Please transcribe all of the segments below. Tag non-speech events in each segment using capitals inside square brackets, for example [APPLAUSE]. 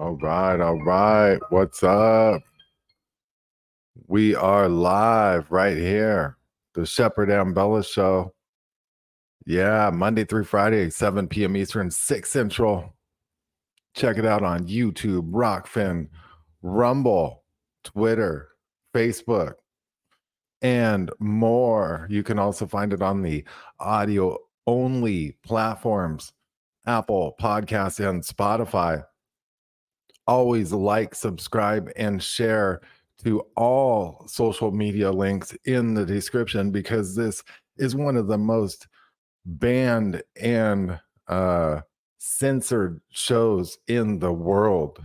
All right, all right. What's up? We are live right here. The Shepard Ambellas Show. Yeah, Monday through Friday, 7 p.m. Eastern, 6 Central. Check it out on YouTube, Rokfin, Rumble, Twitter, Facebook, and more. You can also find it on the audio only platforms Apple Podcasts and Spotify always like, subscribe, and share to all social media links in the description because this is one of the most banned and uh, censored shows in the world,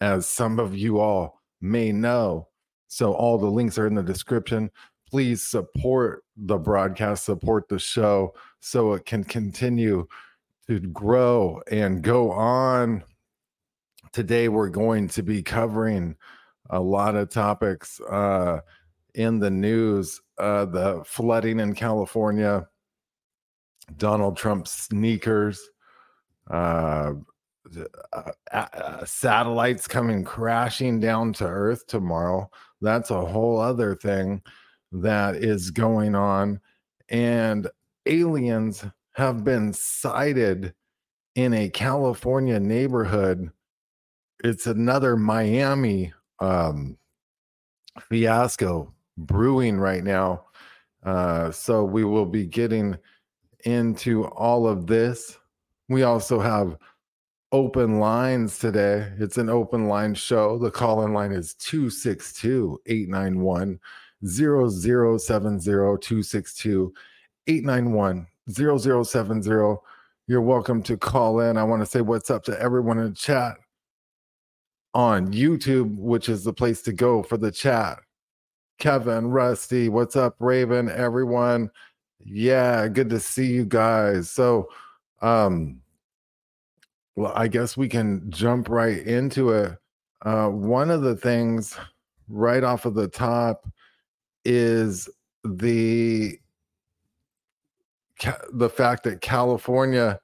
as some of you all may know. So, all the links are in the description. Please support the broadcast, support the show so it can continue to grow and go on today we're going to be covering a lot of topics uh, in the news uh, the flooding in California, Donald Trump's sneakers, uh, uh, uh, satellites coming crashing down to Earth tomorrow. That's a whole other thing that is going on. And aliens have been sighted in a California neighborhood it's another Miami um, fiasco brewing right now. Uh, so we will be getting into all of this. We also have open lines today. It's an open line show. The call in line is 262 891 0070 262 891 0070. You're welcome to call in. I want to say what's up to everyone in the chat on YouTube, which is the place to go for the chat. Kevin, Rusty, what's up, Raven, everyone? Yeah, good to see you guys. So, um, well, I guess we can jump right into it. Uh, one of the things right off of the top is the the fact that California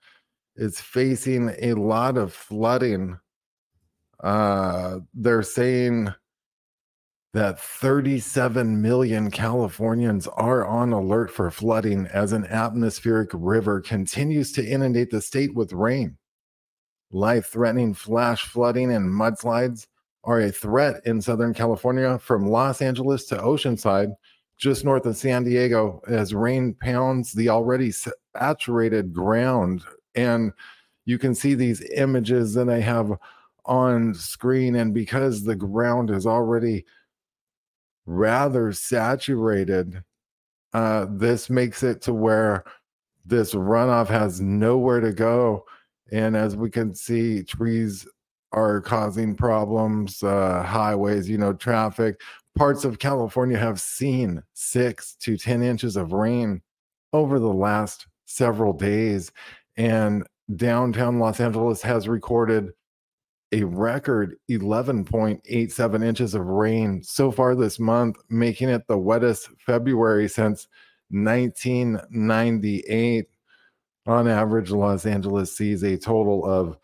is facing a lot of flooding uh, they're saying that 37 million Californians are on alert for flooding as an atmospheric river continues to inundate the state with rain. Life threatening flash flooding and mudslides are a threat in Southern California from Los Angeles to Oceanside, just north of San Diego, as rain pounds the already saturated ground. And you can see these images, and I have on screen. And because the ground is already rather saturated, uh, this makes it to where this runoff has nowhere to go. And as we can see, trees are causing problems, uh, highways, you know, traffic. Parts of California have seen six to 10 inches of rain over the last several days. And downtown Los Angeles has recorded a record 11.87 inches of rain so far this month, making it the wettest February since 1998. On average, Los Angeles sees a total of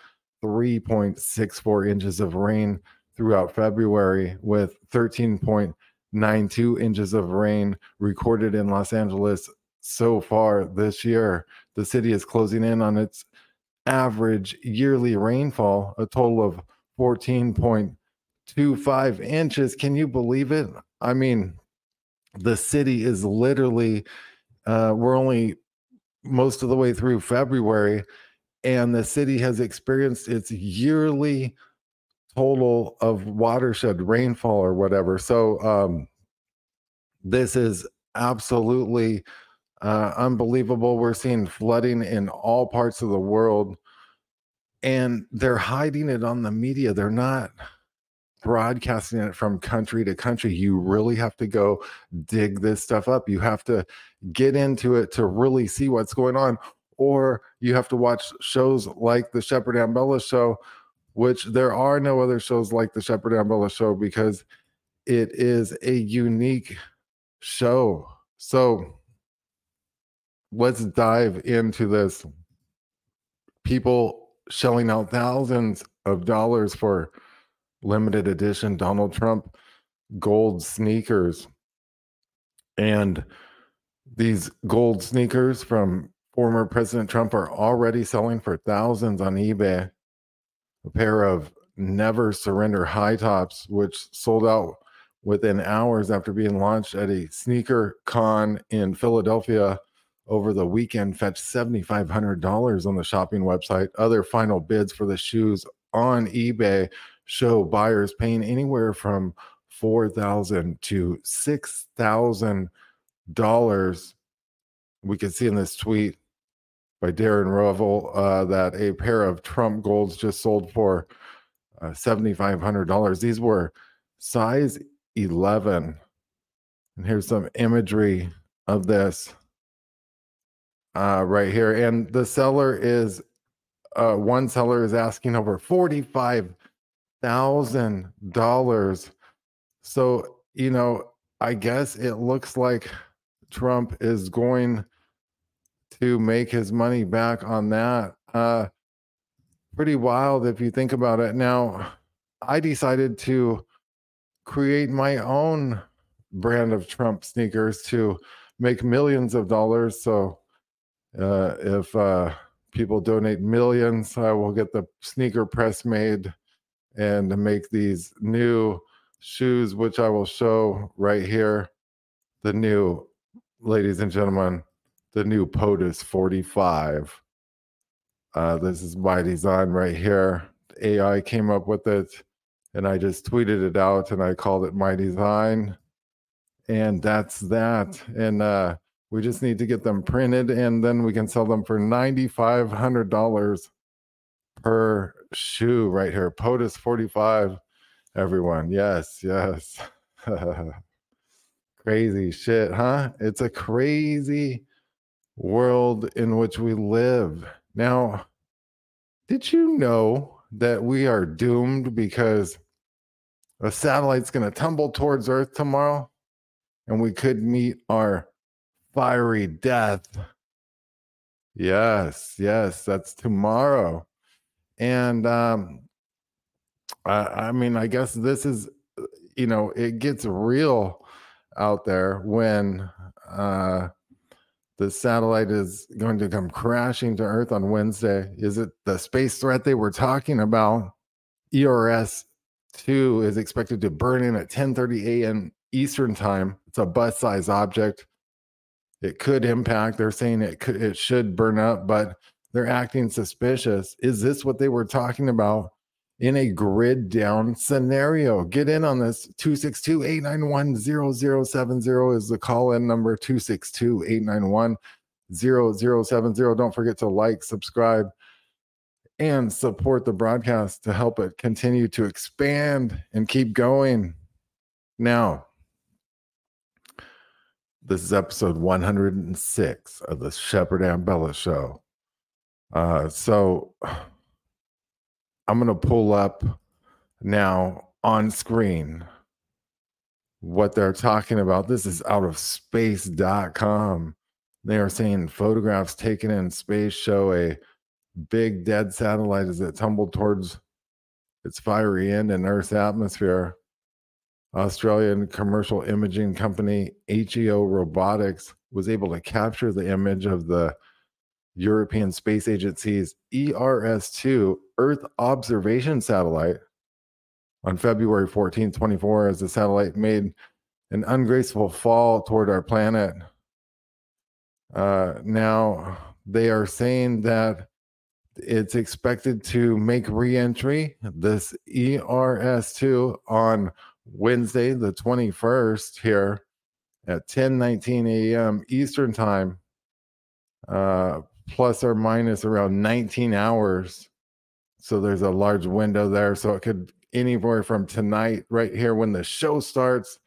3.64 inches of rain throughout February, with 13.92 inches of rain recorded in Los Angeles so far this year. The city is closing in on its average yearly rainfall, a total of 14.25 inches. Can you believe it? I mean, the city is literally, uh, we're only most of the way through February, and the city has experienced its yearly total of watershed rainfall or whatever. So um, this is absolutely uh, unbelievable. We're seeing flooding in all parts of the world, and they're hiding it on the media. They're not broadcasting it from country to country. You really have to go dig this stuff up. You have to get into it to really see what's going on. Or you have to watch shows like the Shepard Ambellas show, which there are no other shows like the Shepard Ambellas show because it is a unique show. So let's dive into this. People shelling out thousands of dollars for limited edition Donald Trump gold sneakers. And these gold sneakers from former President Trump are already selling for thousands on eBay. A pair of Never Surrender high tops, which sold out within hours after being launched at a sneaker con in Philadelphia over the weekend, fetched $7,500 on the shopping website. Other final bids for the shoes on eBay show buyers paying anywhere from 4,000 to six thousand dollars. We can see in this tweet by Darren Rovell uh, that a pair of Trump golds just sold for uh, seventy five hundred dollars. These were size eleven, and here's some imagery of this uh, right here. And the seller is uh, one seller is asking over forty five thousand dollars. So, you know, I guess it looks like Trump is going to make his money back on that. Uh pretty wild if you think about it. Now, I decided to create my own brand of Trump sneakers to make millions of dollars. So, uh, if uh, people donate millions, I will get the sneaker press made and make these new shoes, which I will show right here. The new, ladies and gentlemen, the new POTUS 45. Uh, this is my design right here. AI came up with it, and I just tweeted it out and I called it my design. And that's that. And uh, we just need to get them printed, and then we can sell them for $9,500 per shoe right here. POTUS 45, everyone. Yes, yes. [LAUGHS] crazy shit, huh? It's a crazy world in which we live. Now, did you know that we are doomed because a satellite's going to tumble towards Earth tomorrow and we could meet our fiery death? Yes, yes, that's tomorrow and um, I, I mean, I guess this is, you know, it gets real out there when uh, the satellite is going to come crashing to Earth on Wednesday. Is it the space threat they were talking about? ERS two is expected to burn in at 10:30 a.m. Eastern time. It's a bus-sized object. It could impact. They're saying it could, it should burn up, but they're acting suspicious. Is this what they were talking about in a grid down scenario? Get in on this. 262 891 0070 is the call in number 262 891 0070. Don't forget to like, subscribe, and support the broadcast to help it continue to expand and keep going. Now, this is episode 106 of the Shepard Ambellas Show. Uh, so [SIGHS] I'm going to pull up now on screen what they're talking about. This is out of space.com. They are saying photographs taken in space show a big dead satellite as it tumbled towards its fiery end in Earth's atmosphere. Australian commercial imaging company HEO Robotics was able to capture the image of the European Space Agency's ERS 2 Earth observation satellite on February 14, 24, as the satellite made an ungraceful fall toward our planet. Uh, now, they are saying that it's expected to make reentry this ERS2 on Wednesday, the 21st, here at 10 19 a.m. Eastern Time, uh, plus or minus around 19 hours. So there's a large window there. So it could anywhere from tonight, right here, when the show starts,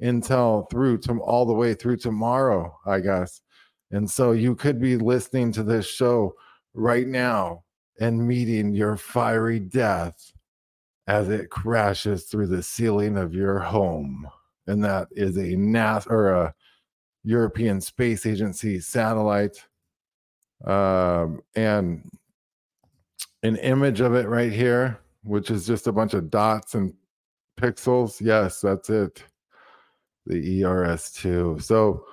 until through to all the way through tomorrow, I guess. And so you could be listening to this show right now and meeting your fiery death as it crashes through the ceiling of your home. And that is a NASA or a European Space Agency satellite. Um, and an image of it right here, which is just a bunch of dots and pixels. Yes, that's it. The ERS2. So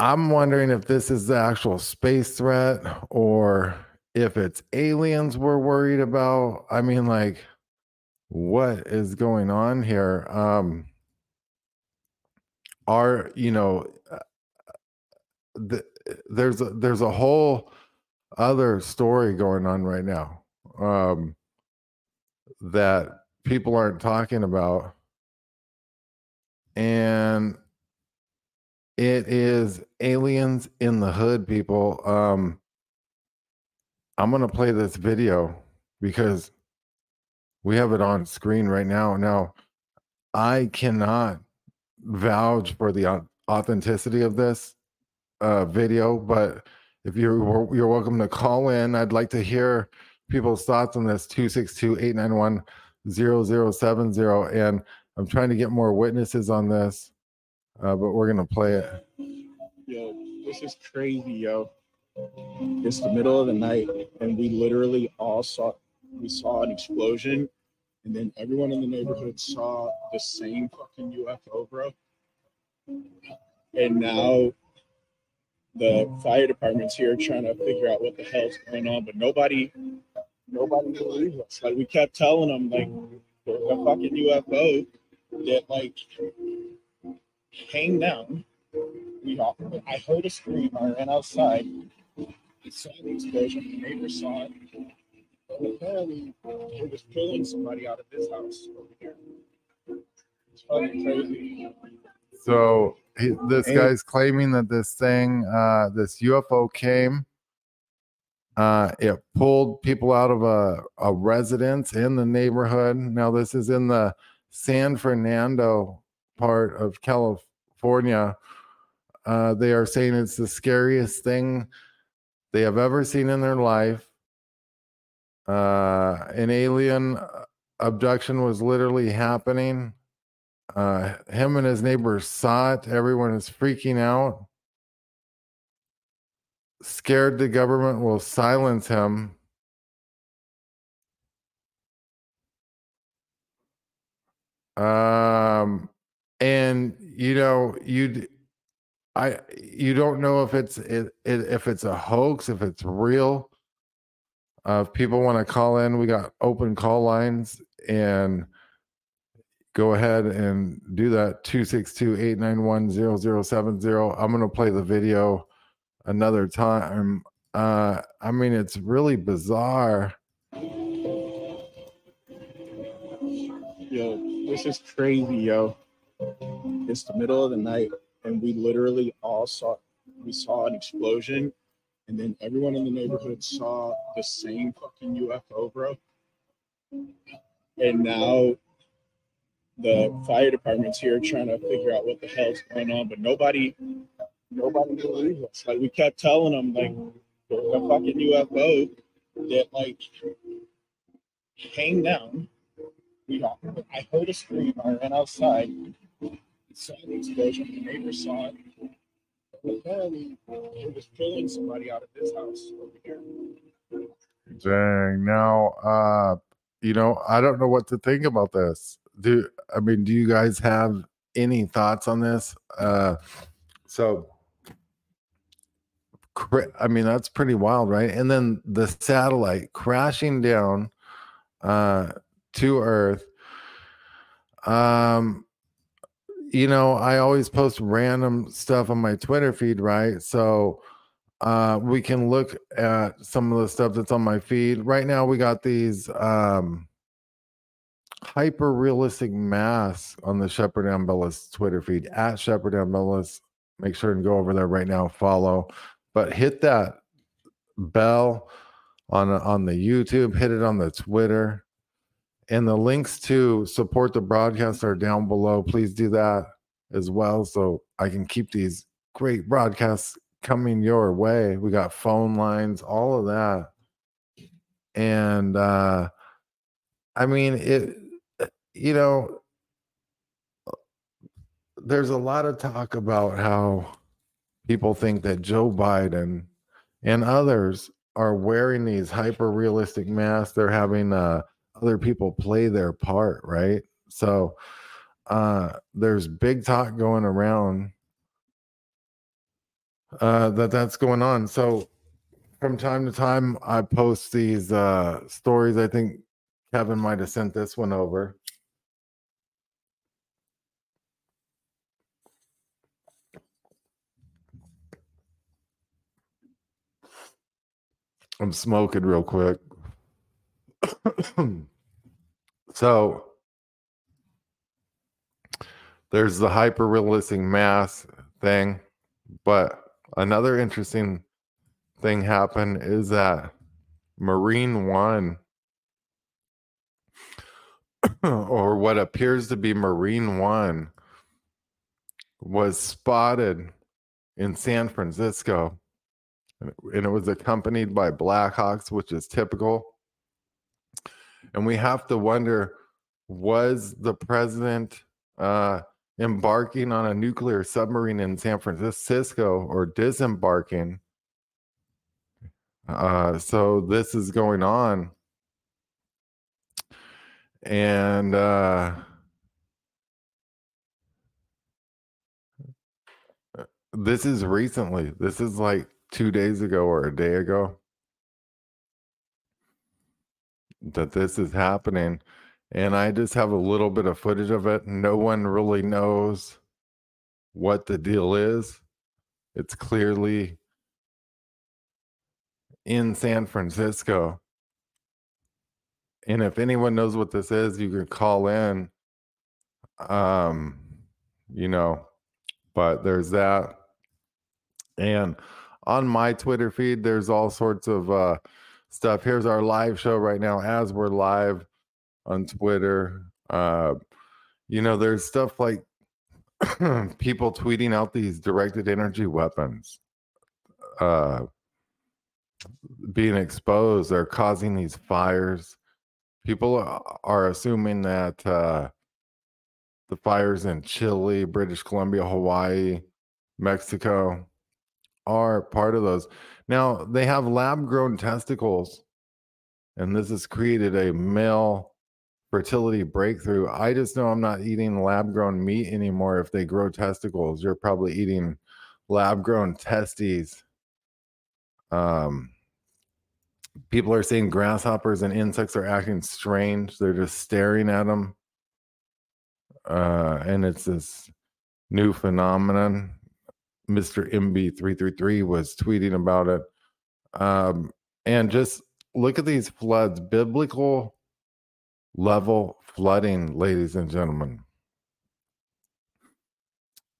I'm wondering if this is the actual space threat or if it's aliens we're worried about. I mean, like, what is going on here? Um, are you know, uh, the, there's a, there's a whole other story going on right now um, that people aren't talking about, and it is aliens in the hood, people. Um, I'm gonna play this video because we have it on screen right now. Now, I cannot vouch for the authenticity of this uh, video, but if you're you're welcome to call in. I'd like to hear people's thoughts on this 262-891-0070 and I'm trying to get more witnesses on this uh, but we're gonna play it. Yo, this is crazy, yo. It's the middle of the night, and we literally all saw we saw an explosion, and then everyone in the neighborhood saw the same fucking UFO, bro. And now the fire department's here trying to figure out what the hell's going on, but nobody nobody believes us. Like we kept telling them like the fucking UFO that like came down. We all, I heard a scream. I ran outside. I saw the explosion. The neighbor saw it. And apparently, it was pulling somebody out of this house over here. It's fucking crazy. So he, this and, guy's claiming that this thing, uh, this UFO came. Uh, it pulled people out of a, a residence in the neighborhood. Now, this is in the San Fernando part of California, uh, they are saying it's the scariest thing they have ever seen in their life. Uh, an alien abduction was literally happening. Uh, him and his neighbors saw it. Everyone is freaking out. Scared the government will silence him. Um, and you know you i you don't know if it's it, it, if it's a hoax if it's real. Uh, if people want to call in we got open call lines and go ahead and do that. 262-891-0070 i'm going to play the video another time. Uh i mean it's really bizarre. Yo this is crazy yo. It's the middle of the night, and we literally all saw we saw an explosion, and then everyone in the neighborhood saw the same fucking UFO, bro. And now the fire department's here trying to figure out what the hell's going on, but nobody nobody believes us. Like we kept telling them like the fucking UFO that like came down. We I heard a scream. I ran outside saw the explosion. The neighbor saw it. Apparently, it was pulling somebody out of this house over here. Dang. Now, uh, you know, I don't know what to think about this. Do I mean, do you guys have any thoughts on this? Uh, so, I mean, that's pretty wild, right? And then the satellite crashing down uh, to Earth. Um, you know, I always post random stuff on my Twitter feed, right? So uh, we can look at some of the stuff that's on my feed. Right now, we got these um, hyper realistic masks on the Shepard Ambellas Twitter feed at Shepard Ambellas. Make sure and go over there right now, follow, but hit that bell on on the YouTube, hit it on the Twitter, and the links to support the broadcast are down below. Please do that as well, so I can keep these great broadcasts coming your way. We got phone lines, all of that. And uh I mean it you know there's a lot of talk about how people think that Joe Biden and others are wearing these hyper realistic masks. They're having uh other people play their part, right? So uh there's big talk going around uh, that that's going on. So from time to time, I post these uh, stories. I think Kevin might have sent this one over. I'm smoking real quick. [COUGHS] so there's the hyper realistic mass thing, but another interesting thing happened is that Marine One, [COUGHS] or what appears to be Marine One, was spotted in San Francisco. And it was accompanied by Blackhawks, which is typical. And we have to wonder was the president uh, embarking on a nuclear submarine in San Francisco or disembarking. Uh, so this is going on. And uh, this is recently. This is like two days ago or a day ago that this is happening and I just have a little bit of footage of it. No one really knows what the deal is. It's clearly in San Francisco. And if anyone knows what this is, you can call in. Um, you know, but there's that. And on my Twitter feed, there's all sorts of uh stuff. Here's our live show right now as we're live on Twitter. Uh, you know, there's stuff like [CLEARS THROAT] people tweeting out these directed energy weapons uh, being exposed. They're causing these fires. People are assuming that uh, the fires in Chile, British Columbia, Hawaii, Mexico are part of those. Now, they have lab grown testicles, and this has created a male fertility breakthrough. I just know I'm not eating lab grown meat anymore. If they grow testicles, you're probably eating lab grown testes. Um, people are saying grasshoppers and insects are acting strange. They're just staring at them. Uh, and it's this new phenomenon. Mr. MB333 was tweeting about it. Um, and just look at these floods. Biblical level flooding, ladies and gentlemen.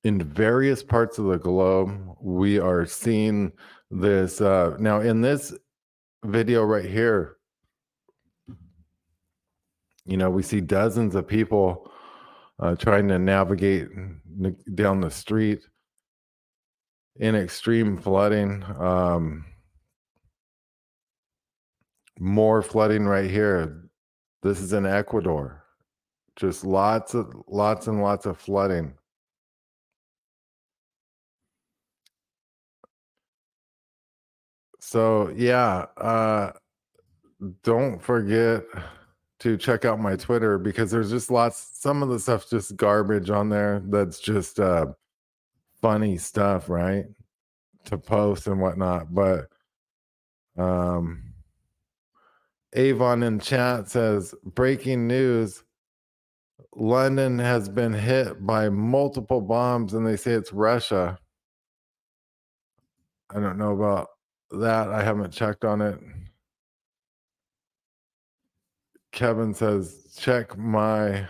In various parts of the globe, we are seeing this. Uh, now, in this video right here, you know, we see dozens of people uh, trying to navigate down the street in extreme flooding. Um, more flooding right here. This is in Ecuador. Just lots of lots and lots of flooding. So yeah, uh don't forget to check out my Twitter because there's just lots some of the stuff's just garbage on there that's just uh funny stuff, right? To post and whatnot. But um Avon in chat says breaking news London has been hit by multiple bombs and they say it's Russia. I don't know about that. I haven't checked on it. Kevin says, check my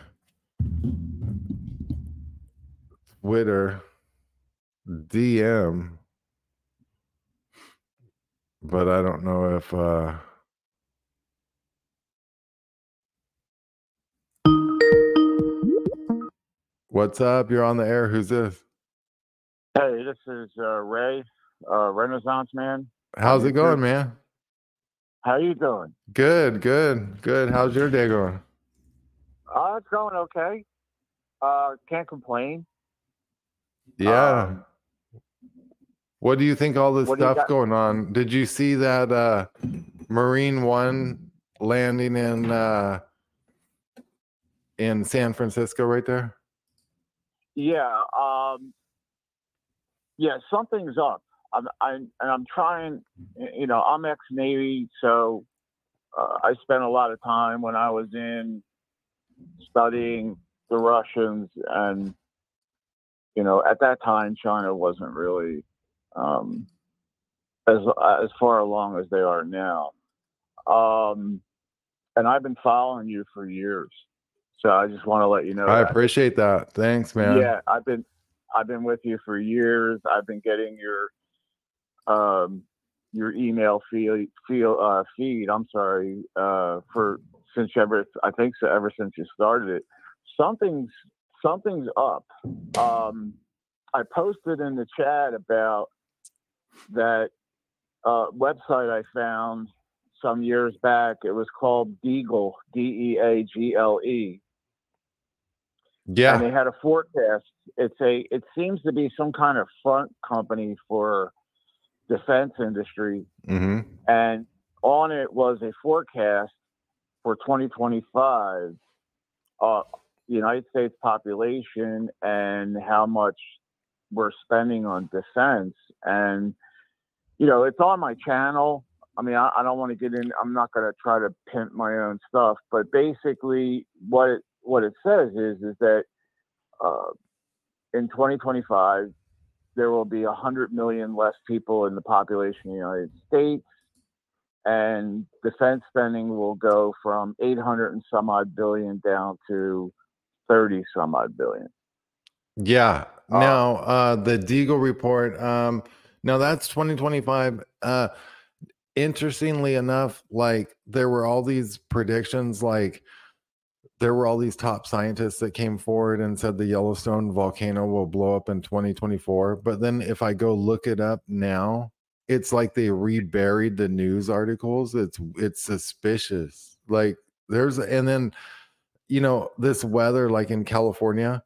Twitter DM, but I don't know if uh What's up? You're on the air. Who's this? Hey, this is uh, Ray, uh, Renaissance Man. How's it going, man? How you doing? Good, good, good. How's your day going? Uh, it's going okay. Uh, can't complain. Yeah. Um, what do you think all this what stuff going on? Did you see that uh Marine One landing in uh in San Francisco right there? Yeah. Um, yeah, something's up. I'm, I'm, and I'm trying. You know, I'm ex-Navy, so uh, I spent a lot of time when I was in studying the Russians, and you know, at that time, China wasn't really um, as as far along as they are now. Um, and I've been following you for years, so I just want to let you know. I that. appreciate that. Thanks, man. Yeah, I've been I've been with you for years. I've been getting your um your email feed feel uh feed, I'm sorry, uh for since ever I think so ever since you started it. Something's something's up. Um I posted in the chat about that uh website I found some years back. It was called Deagle, D E A G L E Yeah. and they had a forecast. It's a it seems to be some kind of front company for defense industry, hmm and on it was a forecast for 2025, uh, United States population and how much we're spending on defense. And you know, it's on my channel. I mean, I, I don't want to get in. I'm not going to try to pimp my own stuff, but basically, what it what it says is is that uh, in 2025 there will be 100 million less people in the population of the United States, and defense spending will go from 800 and some odd billion down to 30 some odd billion. Yeah. Uh, Now, uh the Deagle report, um now that's 2025. Uh interestingly enough, like there were all these predictions like there were all these top scientists that came forward and said the Yellowstone volcano will blow up in 2024. But then if I go look it up now, it's like they reburied the news articles. It's it's suspicious. Like there's and then you know this weather like in California,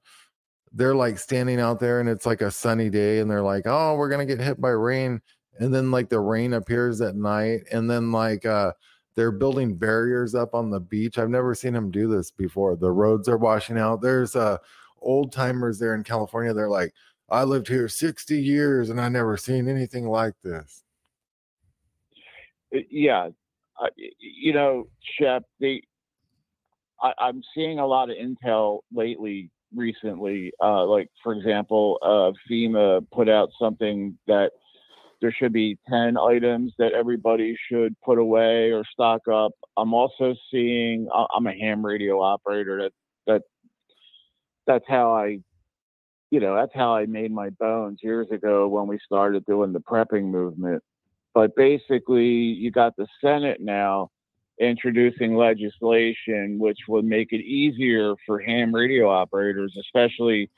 they're like standing out there and it's like a sunny day and they're like, "Oh, we're to get hit by rain." And then like the rain appears at night and then like uh they're building barriers up on the beach. I've never seen them do this before. The roads are washing out. There's uh old timers there in California. They're like, "I lived here 60 years and I never seen anything like this." Uh, yeah, uh, you know, Shep, the I, I'm seeing a lot of intel lately, recently. Uh, like, for example, uh, FEMA put out something that there should be 10 items that everybody should put away or stock up. I'm also seeing, I'm a ham radio operator. That, that, that's how I, you know, that's how I made my bones years ago when we started doing the prepping movement but basically you got the Senate now introducing legislation which would make it easier for ham radio operators, especially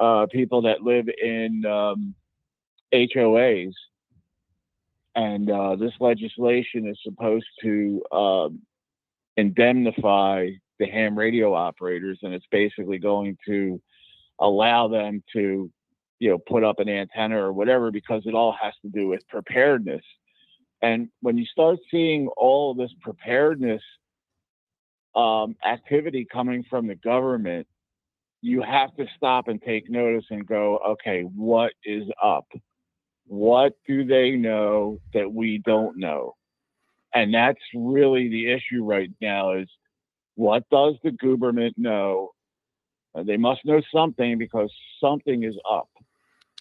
uh, people that live in um, HOAs. And uh, this legislation is supposed to um, indemnify the ham radio operators, and it's basically going to allow them to you know put up an antenna or whatever because it all has to do with preparedness and when you start seeing all of this preparedness um, activity coming from the government you have to stop and take notice and go okay what is up? What do they know that we don't know? And that's really the issue right now is what does the government know? Uh, they must know something because something is up.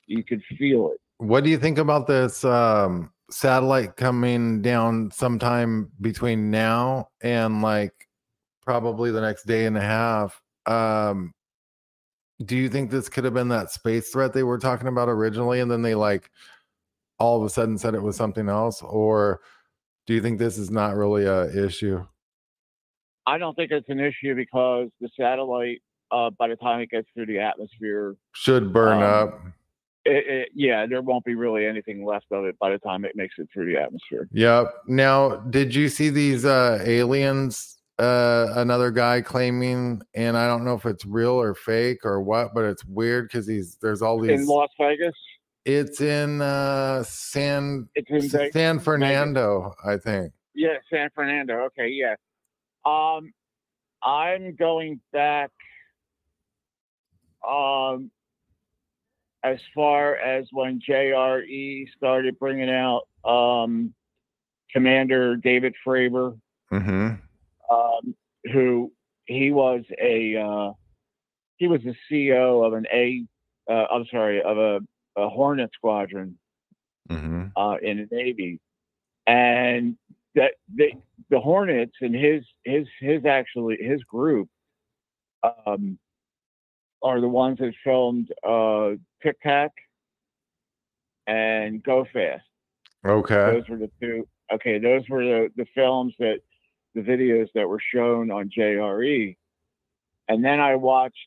You could feel it. What do you think about this um, satellite coming down sometime between now and like probably the next day and a half? Um, do you think this could have been that space threat they were talking about originally, and then they like all of a sudden said it was something else, or do you think this is not really a issue? I don't think it's an issue because the satellite, uh, by the time it gets through the atmosphere, Should burn Um, up. It, it, yeah, there won't be really anything left of it by the time it makes it through the atmosphere. Yep. Now, did you see these uh aliens? Uh another guy claiming, and I don't know if it's real or fake or what, but it's weird because he's there's all these In Las Vegas, it's in uh San it's in San Fernando, I think. yeah, San Fernando. Okay, yeah. Um, I'm going back. Um, as far as when JRE started bringing out um, Commander David Fravor, Mm-hmm. um, who he was a uh, he was the CEO of an A, uh, I'm sorry, of a, a Hornet squadron Mm-hmm. uh, in the Navy, and that the the Hornets and his his his actually his group um, are the ones that filmed uh, Tic Tac and Go Fast. Okay. Those were the two. Okay, those were the, the films that the videos that were shown on JRE. And then I watched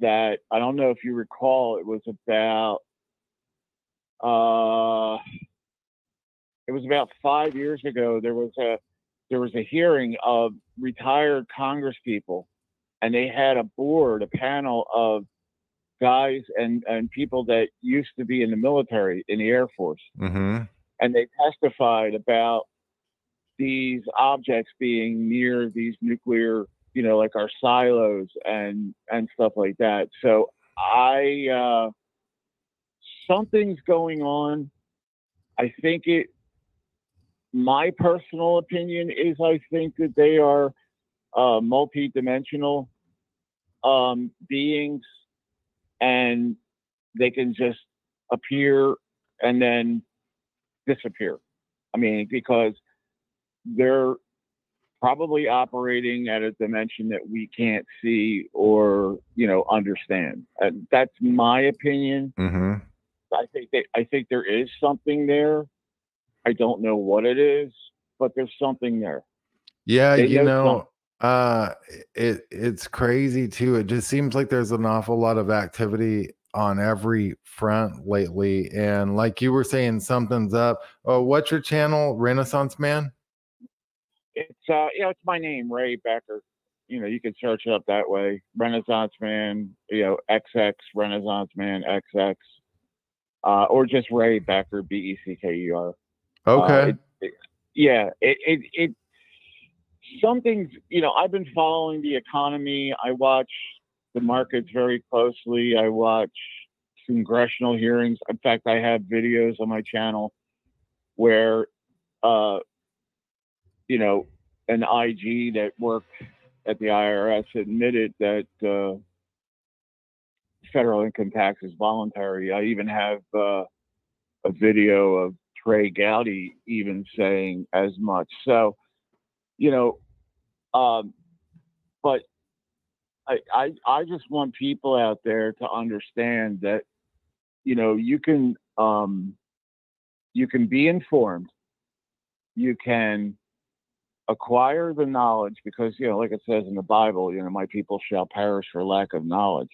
that. I don't know if you recall. It was about. Uh, it was about five years ago. There was a there was a hearing of retired Congress people, and they had a board, a panel of guys and and people that used to be in the military, in the Air Force Mm-hmm. and they testified about these objects being near these nuclear, you know, like our silos and and stuff like that. So I uh, something's going on. I think it. My personal opinion is I think that they are uh, multi-dimensional um, beings, and they can just appear and then disappear. I mean, because they're probably operating at a dimension that we can't see or you know understand. Uh, that's my opinion. Mm-hmm. I think they, I think there is something there. I don't know what it is, but there's something there. Yeah, They you know know, uh it it's crazy too. It just seems like there's an awful lot of activity on every front lately. And like you were saying, something's up. Oh, what's your channel? Renaissance Man? It's uh, know, it's my name, Ray Becker. You know, you can search it up that way. Renaissance Man, you know, XX Renaissance Man XX, uh, or just Ray Becker, B E C K E R. Uh, Okay. it- it- yeah, it, it it something's you know I've been following the economy. I watch the markets very closely. I watch congressional hearings. In fact, I have videos on my channel where uh, you know an IG that worked at the IRS admitted that uh, federal income tax is voluntary. I even have uh, a video of Trey Gowdy even saying as much. So, you know, um, but I, I I just want people out there to understand that, you know, you can um, you can be informed, you can acquire the knowledge because you know, like it says in the Bible, you know, my people shall perish for lack of knowledge.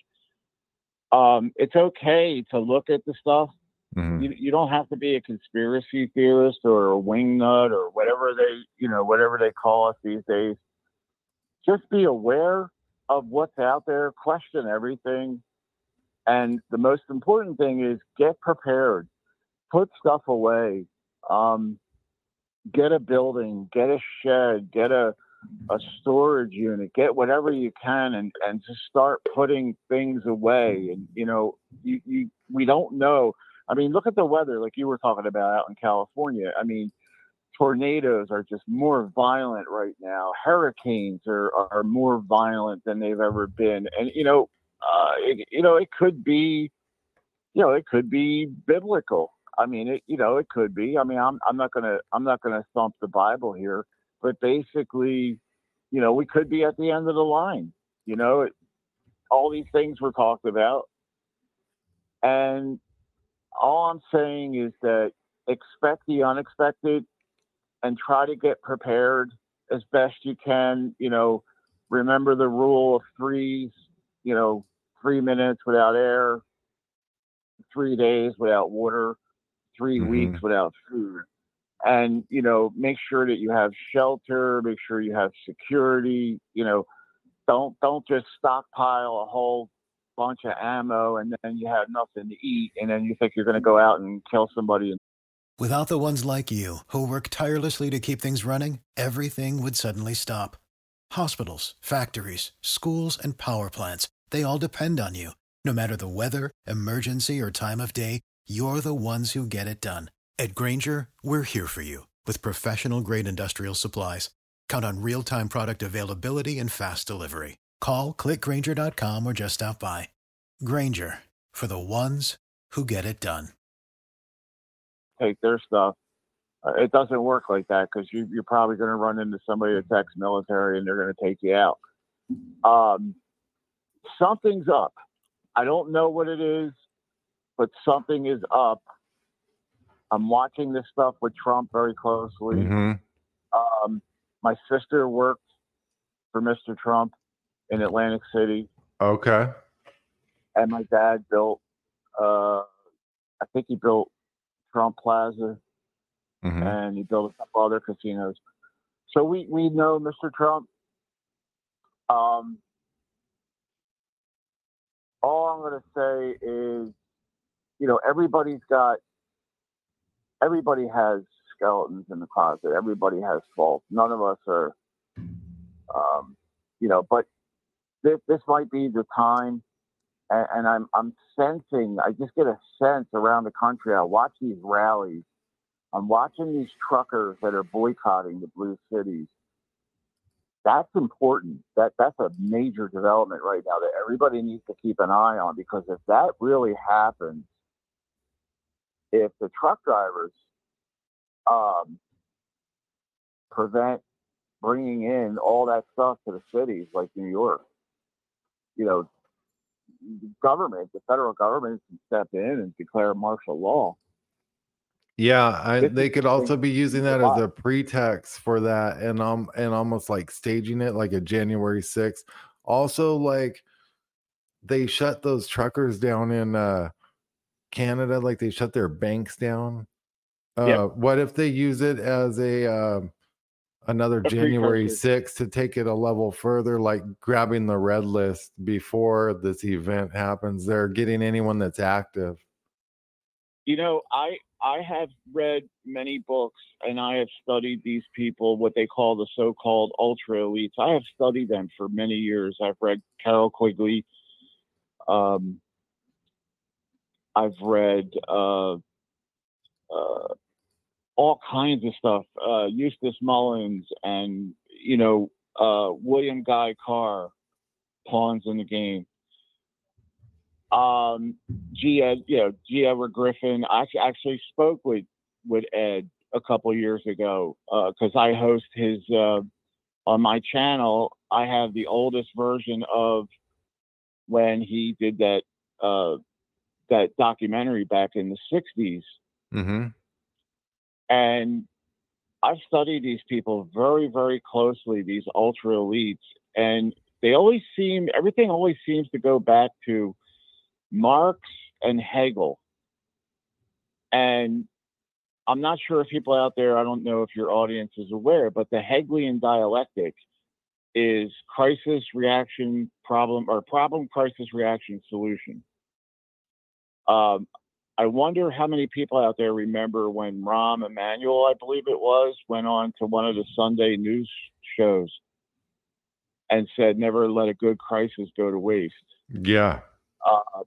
Um, it's okay to look at the stuff Mhm. you, you don't have to be a conspiracy theorist or a wingnut or whatever they you know whatever they call us these days. Just be aware of what's out there question everything and the most important thing is get prepared. Put stuff away. Um, get a building get a shed get a a storage unit get whatever you can and and just start putting things away. And you know you, you we don't know I mean, look at the weather, like you were talking about out in California. I mean, tornadoes are just more violent right now. Hurricanes are, are more violent than they've ever been. And, you know, uh, it, you know, it could be, you know, it could be biblical. I mean, it, you know, it could be. I mean, I'm I'm not gonna I'm not gonna thump the Bible here, but basically, you know, we could be at the end of the line. You know, it, all these things were talked about, and all I'm saying is that expect the unexpected and try to get prepared as best you can. You know, remember the rule of threes. You know, three minutes without air, three days without water, 3 Mhm. weeks without food. And, you know, make sure that you have shelter, make sure you have security, you know, don't don't just stockpile a whole bunch of ammo and then you have nothing to eat and then you think you're gonna go out and kill somebody Without the ones like you, who work tirelessly to keep things running, everything would suddenly stop. Hospitals, factories, schools, and power plants, they all depend on you. No matter the weather, emergency, or time of day, you're the ones who get it done. At Grainger, we're here for you with professional grade industrial supplies. Count on real time product availability and fast delivery. Call click grainger.com or just stop by. Grainger for the ones who get it done. take their stuff. Uh, it doesn't work like that because you, you're probably going to run into somebody that's ex-military and they're going to take you out. Um, something's up. I don't know what it is, but something is up. I'm watching this stuff with Trump very closely. hmm Um, my sister worked for Mr. Trump in Atlantic City, Okay. and my dad built. Uh, I think he built Trump Plaza hmm and he built a couple other casinos. So we we know Mr. Trump. Um, all I'm going to say is, you know, everybody's got, everybody has skeletons in the closet. Everybody has faults. None of us are, um, you know, but this this might be the time. And, and I'm I'm sensing. I just get a sense around the country. I watch these rallies. I'm watching these truckers that are boycotting the blue cities. That's important. That that's a major development right now that everybody needs to keep an eye on because if that really happens, if the truck drivers um, prevent bringing in all that stuff to the cities like New York, you know, government, the federal government can step in and declare martial law. Yeah, I, they could also be using that as a pretext for that, and um, and almost like staging it like a January 6th. Also, like they shut those truckers down in uh Canada, like they shut their banks down. Uh. What if they use it as a um another January 6th to take it a level further, like grabbing the red list before this event happens? They're getting anyone that's active. You know, I I have read many books and I have studied these people, what they call the so-called ultra elites. I have studied them for many years. I've read Carroll Quigley. Um, I've read uh, uh, all kinds of stuff. Uh, Eustace Mullins and you know uh, William Guy Carr, pawns in the game. Um, G. Ed, you know, G. Edward Griffin. I actually spoke with with Ed a couple years ago because I host his uh, on my channel. I have the oldest version of when he did that uh, that documentary back in the '60s, Mm-hmm. And I've studied these people very, very closely. These ultra elites, and they always seem everything always seems to go back to Marx and Hegel. And I'm not sure if people out there, I don't know if your audience is aware, but the Hegelian dialectic is crisis reaction problem or problem crisis reaction solution. Um, I wonder how many people out there remember when Rahm Emanuel, I believe it was, went on to one of the Sunday news shows and said, never let a good crisis go to waste. Yeah. Uh,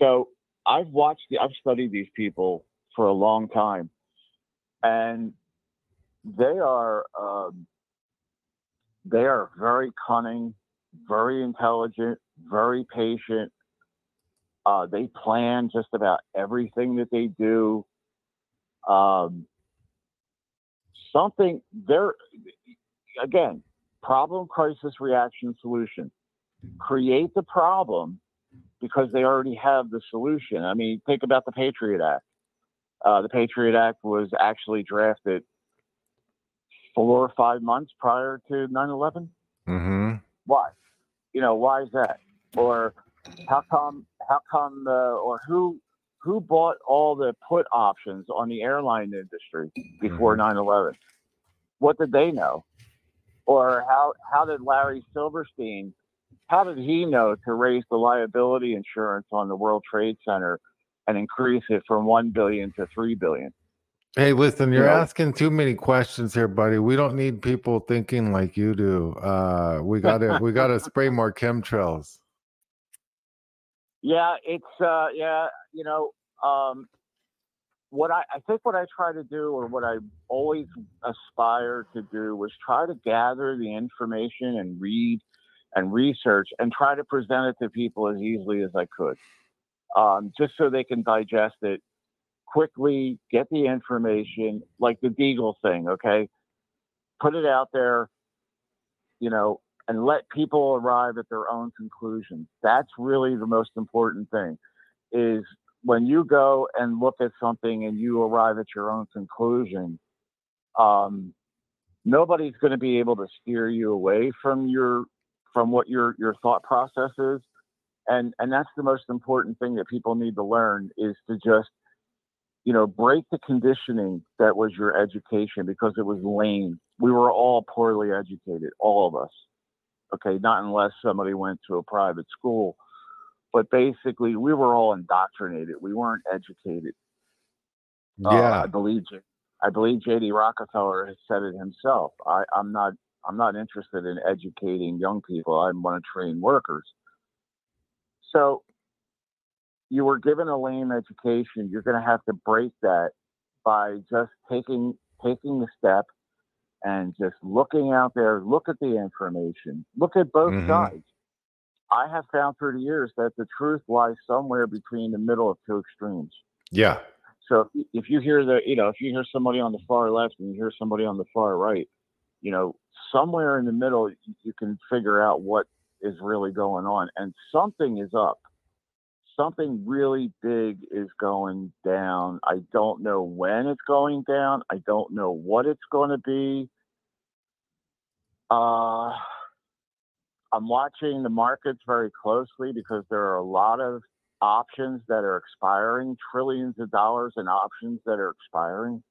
so I've watched, the, I've studied these people for a long time, and they are um, they are very cunning, very intelligent, very patient. Uh, they plan just about everything that they do. Um, something there again, problem, crisis, reaction, solution. Create the problem because they already have the solution. I mean, think about the Patriot Act. Uh, the Patriot Act was actually drafted four or five months prior to 9 11. Mm-hmm. Why? You know, why is that? Or how come, how come, uh, or who, who bought all the put options on the airline industry before 9 11? What did they know? Or how, how did Larry Silverstein, how did he know to raise the liability insurance on the World Trade Center and increase it from 1 billion to 3 billion? Hey, listen, You you're know? asking too many questions here, buddy. We don't need people thinking like you do. Uh, we gotta we gotta spray more chemtrails. Yeah, it's uh yeah, you know, um what I, I think what I try to do or what I always aspire to do was try to gather the information and read and research and try to present it to people as easily as I could. Um, just so they can digest it quickly, get the information, like the Deagle thing, okay? Put it out there, you know, and let people arrive at their own conclusions. That's really the most important thing is when you go and look at something and you arrive at your own conclusion, um, nobody's going to be able to steer you away from your from what your your thought process is, and and that's the most important thing that people need to learn is to just you know break the conditioning that was your education because it was lame. We were all poorly educated, all of us. Okay, not unless somebody went to a private school but basically we were all indoctrinated. We weren't educated. Uh, Yeah. I believe I believe J.D. Rockefeller has said it himself. I, I'm not I'm not interested in educating young people. I want to train workers. So you were given a lame education. You're going to have to break that by just taking taking the step and just looking out there. Look at the information. Look at both Mhm. sides. I have found through the years that the truth lies somewhere between the middle of two extremes. Yeah. So if, you hear the, you know, if you hear somebody on the far left and you hear somebody on the far right, you know, somewhere in the middle, you can figure out what is really going on. And something is up. Something really big is going down. I don't know when it's going down. I don't know what it's going to be. Uh, I'm watching the markets very closely because there are a lot of options that are expiring, trillions of dollars in options that are expiring.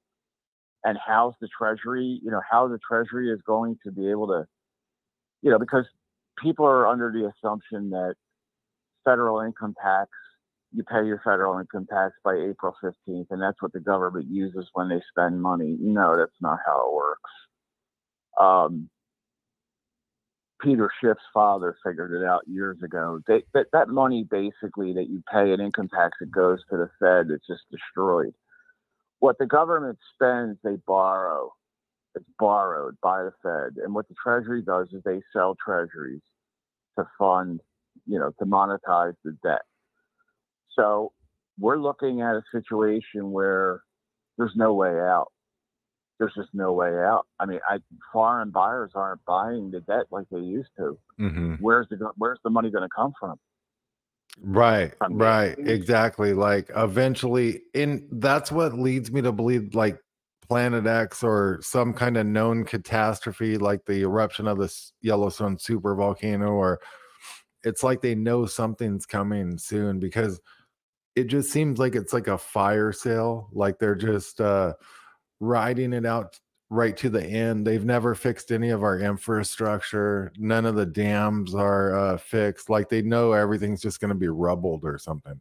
And how's the Treasury, you know, how the Treasury is going to be able to, you know, because people are under the assumption that federal income tax, you pay your federal income tax by April 15th, and that's what the government uses when they spend money. No, that's not how it works. Um, Peter Schiff's father figured it out years ago. They, that that money basically that you pay in income tax it goes to the Fed, it's just destroyed. What the government spends, they borrow. It's borrowed by the Fed, and what the Treasury does is they sell Treasuries to fund, you know, to monetize the debt. So we're looking at a situation where there's no way out there's just no way out. I mean, I, foreign buyers aren't buying the debt like they used to. hmm Where's the Where's the money going to come from? Right, From right, exactly. Like eventually, and that's what leads me to believe like Planet X or some kind of known catastrophe like the eruption of this Yellowstone super volcano, or it's like they know something's coming soon because it just seems like it's like a fire sale. Like they're just uh riding it out right to the end. They've never fixed any of our infrastructure. None of the dams are uh, fixed. Like they know everything's just going to be rubbled or something.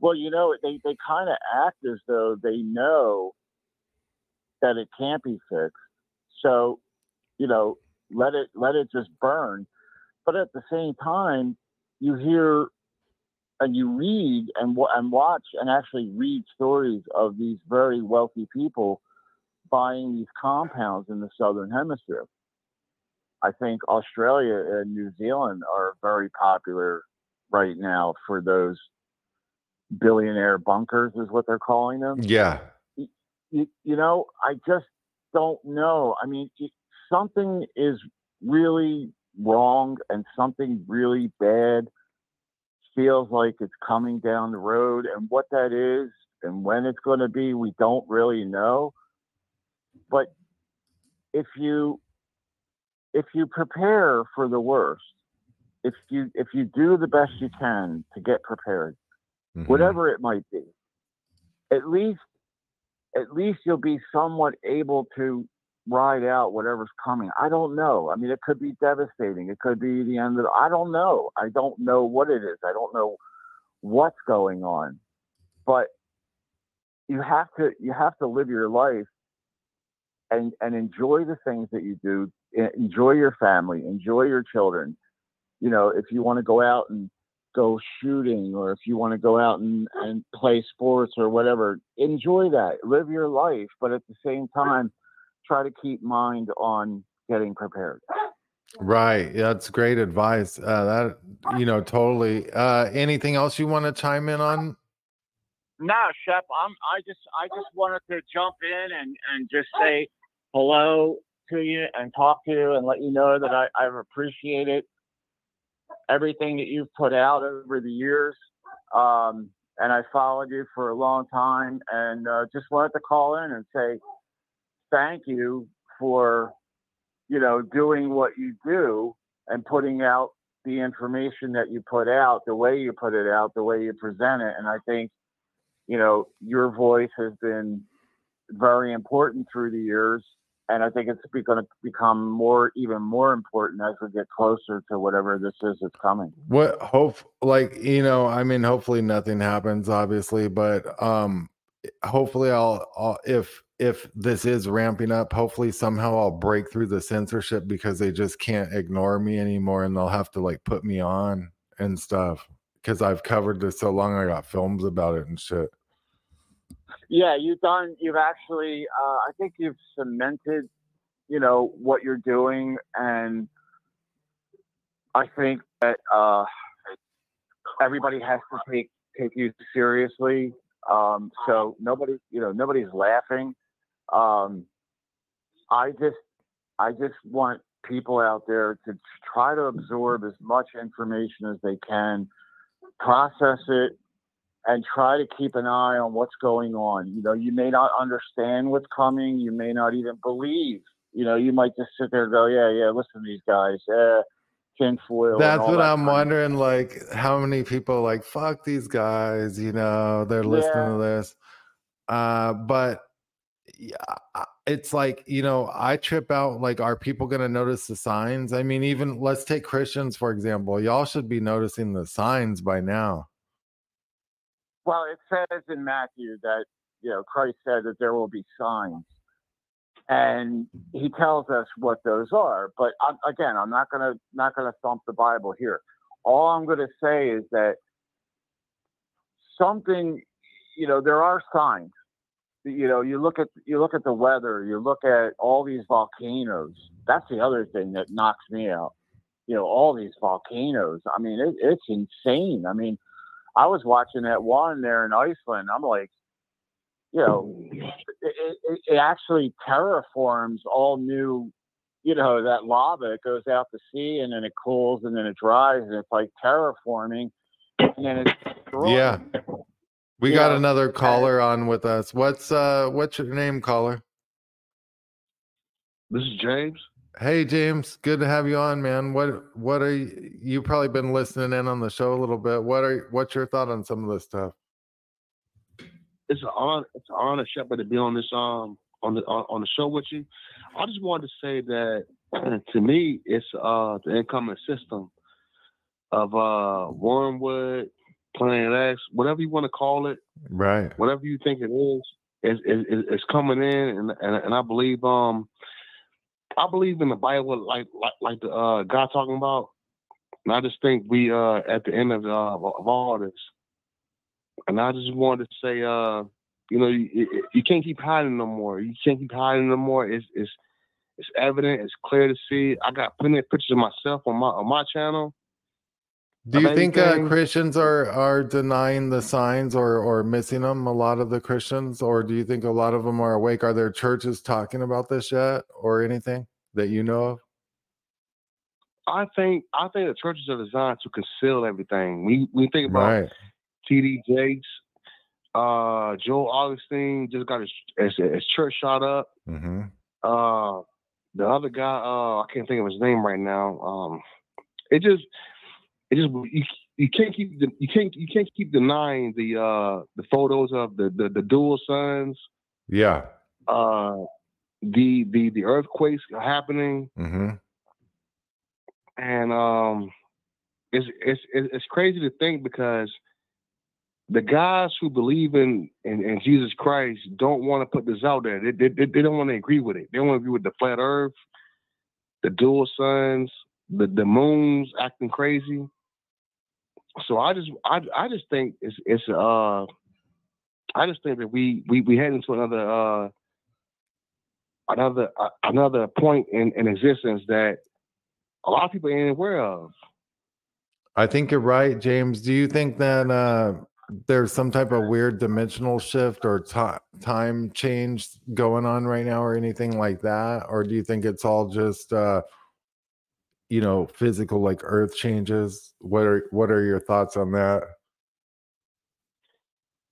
Well, you know, they they kind of act as though they know that it can't be fixed. So, you know, let it let it just burn. But at the same time, you hear and you read and and watch and actually read stories of these very wealthy people buying these compounds in the southern hemisphere. I think Australia and New Zealand are very popular right now for those billionaire bunkers is what they're calling them Yeah. you, you know, I just don't know. I mean, something is really wrong and something really bad feels like it's coming down the road. And what that is and when it's going to be, we don't really know. But if you if you prepare for the worst, if you if you do the best you can to get prepared, Mhm. whatever it might be, at least at least you'll be somewhat able to ride out whatever's coming. I don't know. I mean, it could be devastating. It could be the end of. I don't know. I don't know what it is. I don't know what's going on, but you have to you have to live your life and and enjoy the things that you do. Enjoy your family. Enjoy your children. You know, if you want to go out and go shooting or if you want to go out and, and play sports or whatever, enjoy that. Live your life, but at the same time, try to keep mind on getting prepared. Right. That's great advice. Uh, that you know, totally. Uh, anything else you want to chime in on? No, Shep, I'm I just I just wanted to jump in and, and just say hello to you and talk to you and let you know that I, I've appreciated everything that you've put out over the years. Um, and I followed you for a long time and uh, just wanted to call in and say thank you for you know doing what you do and putting out the information that you put out, the way you put it out, the way you present it. And I think you know, your voice has been very important through the years. And I think it's going to become more, even more important as we get closer to whatever this is that's coming. What hope? Like you know, I mean, hopefully nothing happens, obviously, but um, hopefully I'll, I'll if if this is ramping up, hopefully somehow I'll break through the censorship because they just can't ignore me anymore, and they'll have to like put me on and stuff because I've covered this so long. I got films about it and shit. Yeah, you've done, you've actually, uh, I think you've cemented, you know, what you're doing. And I think that uh, everybody has to take, take you seriously. Um, so nobody, you know, nobody's laughing. Um, I just, I just want people out there to try to absorb as much information as they can, process it, and try to keep an eye on what's going on. You know, you may not understand what's coming. You may not even believe. You know, you might just sit there and go, yeah, yeah, listen to these guys. Yeah, tinfoil. That's what that I'm kind wondering. Like, how many people like fuck these guys? You know, they're listening Yeah. to this. Uh, but it's like you know, I trip out. Like, are people going to notice the signs? I mean, even let's take Christians for example. Y'all should be noticing the signs by now. Well, it says in Matthew that you know Christ said that there will be signs, and He tells us what those are. But I'm, again, I'm not gonna not gonna thump the Bible here. All I'm gonna say is that something, you know, there are signs. You know, you look at you look at the weather, you look at all these volcanoes. That's the other thing that knocks me out. You know, all these volcanoes. I mean, it, it's insane. I mean, I was watching that one there in Iceland. I'm like, you know, it, it, it actually terraforms all new, you know, that lava. It goes out to sea and then it cools and then it dries and it's like terraforming and then it's destroyed. Yeah. We You got know, another caller on with us. What's uh what's your name, caller? This is James. Hey James, good to have you on, man. What what are you you probably been listening in on the show a little bit. What are what's your thought on some of this stuff? It's an honor. It's an honor, Shepard, to be on this um on the on, on the show with you. I just wanted to say that [CLEARS THROAT] to me, it's uh the incoming system of uh Wormwood, Planet X, whatever you want to call it, Right. whatever you think it is, is is, coming in, and, and and I believe um I believe in the Bible like like like the uh guy talking about, and I just think we uh at the end of uh, of all this, and I just wanted to say uh you know you, you- you can't keep hiding no more. You can't keep hiding no more. It's it's it's evident. It's clear to see. I got plenty of pictures of myself on my on my channel. Do you think uh. Christians are are denying the signs or or missing them? A lot of the Christians, or do you think a lot of them are awake? Are there churches talking about this yet, or anything that you know of? I think I think the churches are designed to conceal everything. We we think about Right. T.D. Jakes, uh, Joel Osteen just got his, his, his church shot up. hmm Uh, the other guy, uh, I can't think of his name right now. Um, it just, it just you, you can't keep the, you can't you can't keep denying the uh the photos of the the, the dual suns, Yeah. uh, the the the earthquakes happening, hmm and um, it's it's it's it's crazy to think because the guys who believe in in, in Jesus Christ don't want to put this out there. They, they, they don't want to agree with it. They don't want to agree with the flat Earth, the dual suns, the the moons acting crazy. So I just I I just think it's it's uh I just think that we we we head into another uh another uh, another point in, in existence that a lot of people ain't aware of. I think you're right, James. Do you think that uh, there's some type of weird dimensional shift or ti time change going on right now, or anything like that, or do you think it's all just uh, you know physical, like Earth changes? What are what are your thoughts on that?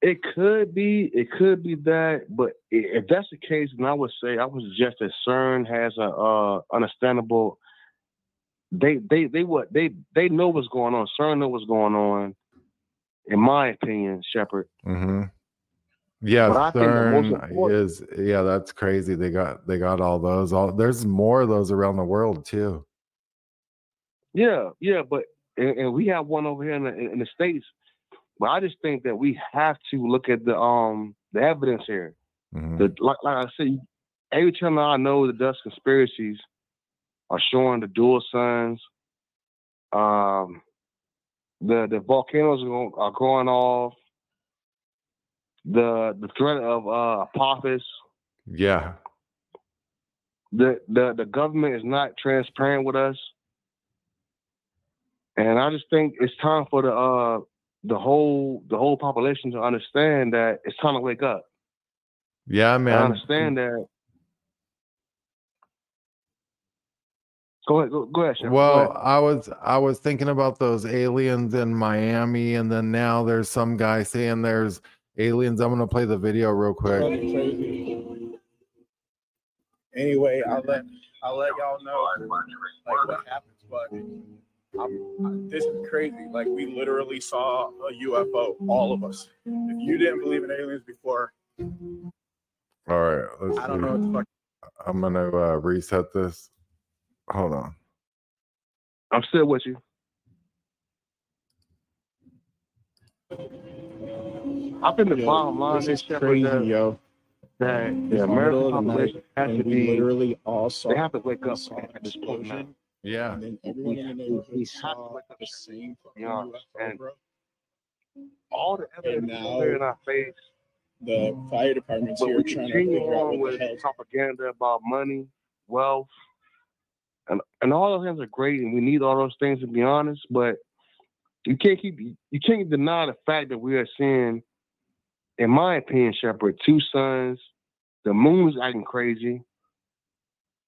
It could be, it could be that, but if that's the case, then I would say I would suggest that CERN has a uh, understandable. They they they what they they know what's going on. CERN know what's going on. In my opinion, Shepard. hmm Yeah, But I think the most CERN important- is yeah, that's crazy. They got they got all those. All there's more of those around the world too. Yeah, yeah, but and, and we have one over here in the in the states. But I just think that we have to look at the um the evidence here. Mhm. The like like I said, every time I know the dust conspiracies are showing the dual suns. Um, the the volcanoes are going, are going off. The the threat of uh, Apophis. Yeah, The the the government is not transparent with us, and I just think it's time for the uh the whole the whole population to understand that it's time to wake up. yeah, man. I understand that. Go ahead. Go, go ahead. Shepard, go Well, ahead. I was I was thinking about those aliens in Miami, and then now there's some guy saying there's aliens. I'm gonna play the video real quick. Anyway, I'll let I'll let y'all know like what happens, but I'm, this is crazy. Like we literally saw a UFO, all of us. If you didn't believe in aliens before, All right, let's I don't see. know what the fuck. I'm gonna uh, reset this. Hold on. I'm still with you. I think the Yo, bottom line this is is crazy, that, yo. that It's the the American middle of population has to And we be. literally all saw They have to wake up saw at an this point explosion, Yeah, and then everyone in the we neighborhood have to saw wake up the same fucking Yeah, UFO, and- bro. All the evidence is now- clear in our face, The fire department's but here trying to continue figure out on what the with hell. propaganda about money, wealth, and and all those things are great, and we need all those things to be honest. But you can't keep you can't deny the fact that we are seeing, in my opinion, Shepard, two suns. The moon is acting crazy.